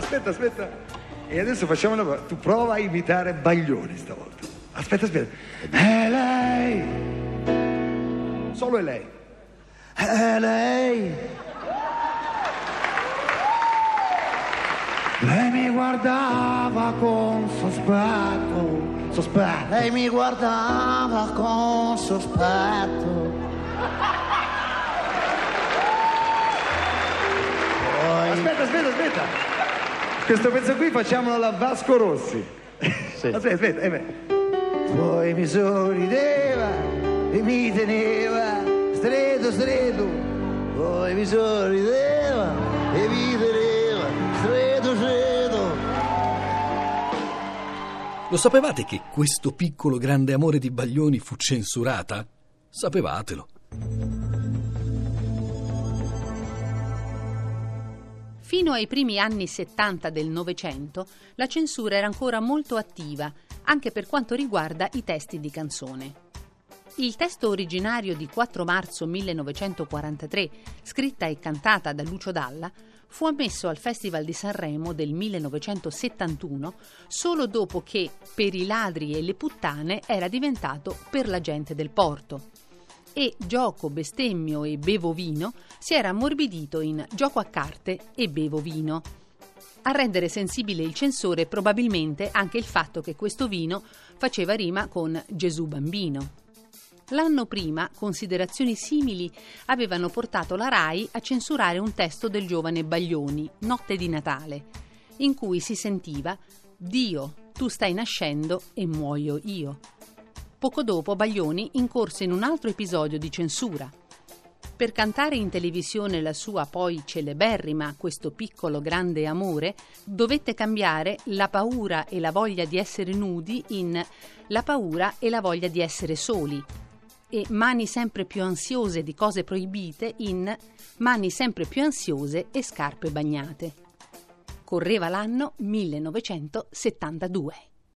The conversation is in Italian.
aspetta, aspetta. E adesso facciamo una cosa. Tu prova a imitare Baglioni stavolta. Aspetta, aspetta. È lei. Solo è lei. È lei. Lei mi guardava con sospetto, sospetto. Lei mi guardava con sospetto. Aspetta, aspetta, aspetta. Questo pezzo qui facciamolo alla Vasco Rossi. Aspetta, aspetta, eh. Poi mi sorrideva e mi teneva stretto, stretto. Poi mi sorrideva e mi teneva stretto, stretto. Lo sapevate che questo piccolo grande amore di Baglioni fu censurata? Sapevatelo. Fino ai primi anni 70 del Novecento la censura era ancora molto attiva, anche per quanto riguarda i testi di canzone. Il testo originario di 4 marzo 1943, scritta e cantata da Lucio Dalla, fu ammesso al Festival di Sanremo del 1971 solo dopo che Per i ladri e le puttane era diventato Per la gente del porto e Gioco, bestemmio e bevo vino si era ammorbidito in Gioco a carte e bevo vino. A rendere sensibile il censore probabilmente anche il fatto che questo vino faceva rima con Gesù bambino. L'anno prima considerazioni simili avevano portato la RAI a censurare un testo del giovane Baglioni, Notte di Natale, in cui si sentiva Dio, tu stai nascendo e muoio io. Poco dopo Baglioni incorse in un altro episodio di censura. Per cantare in televisione la sua poi celeberrima Questo piccolo grande amore, dovette cambiare La paura e la voglia di essere nudi in La paura e la voglia di essere soli e Mani sempre più ansiose di cose proibite in Mani sempre più ansiose e scarpe bagnate. Correva l'anno 1972.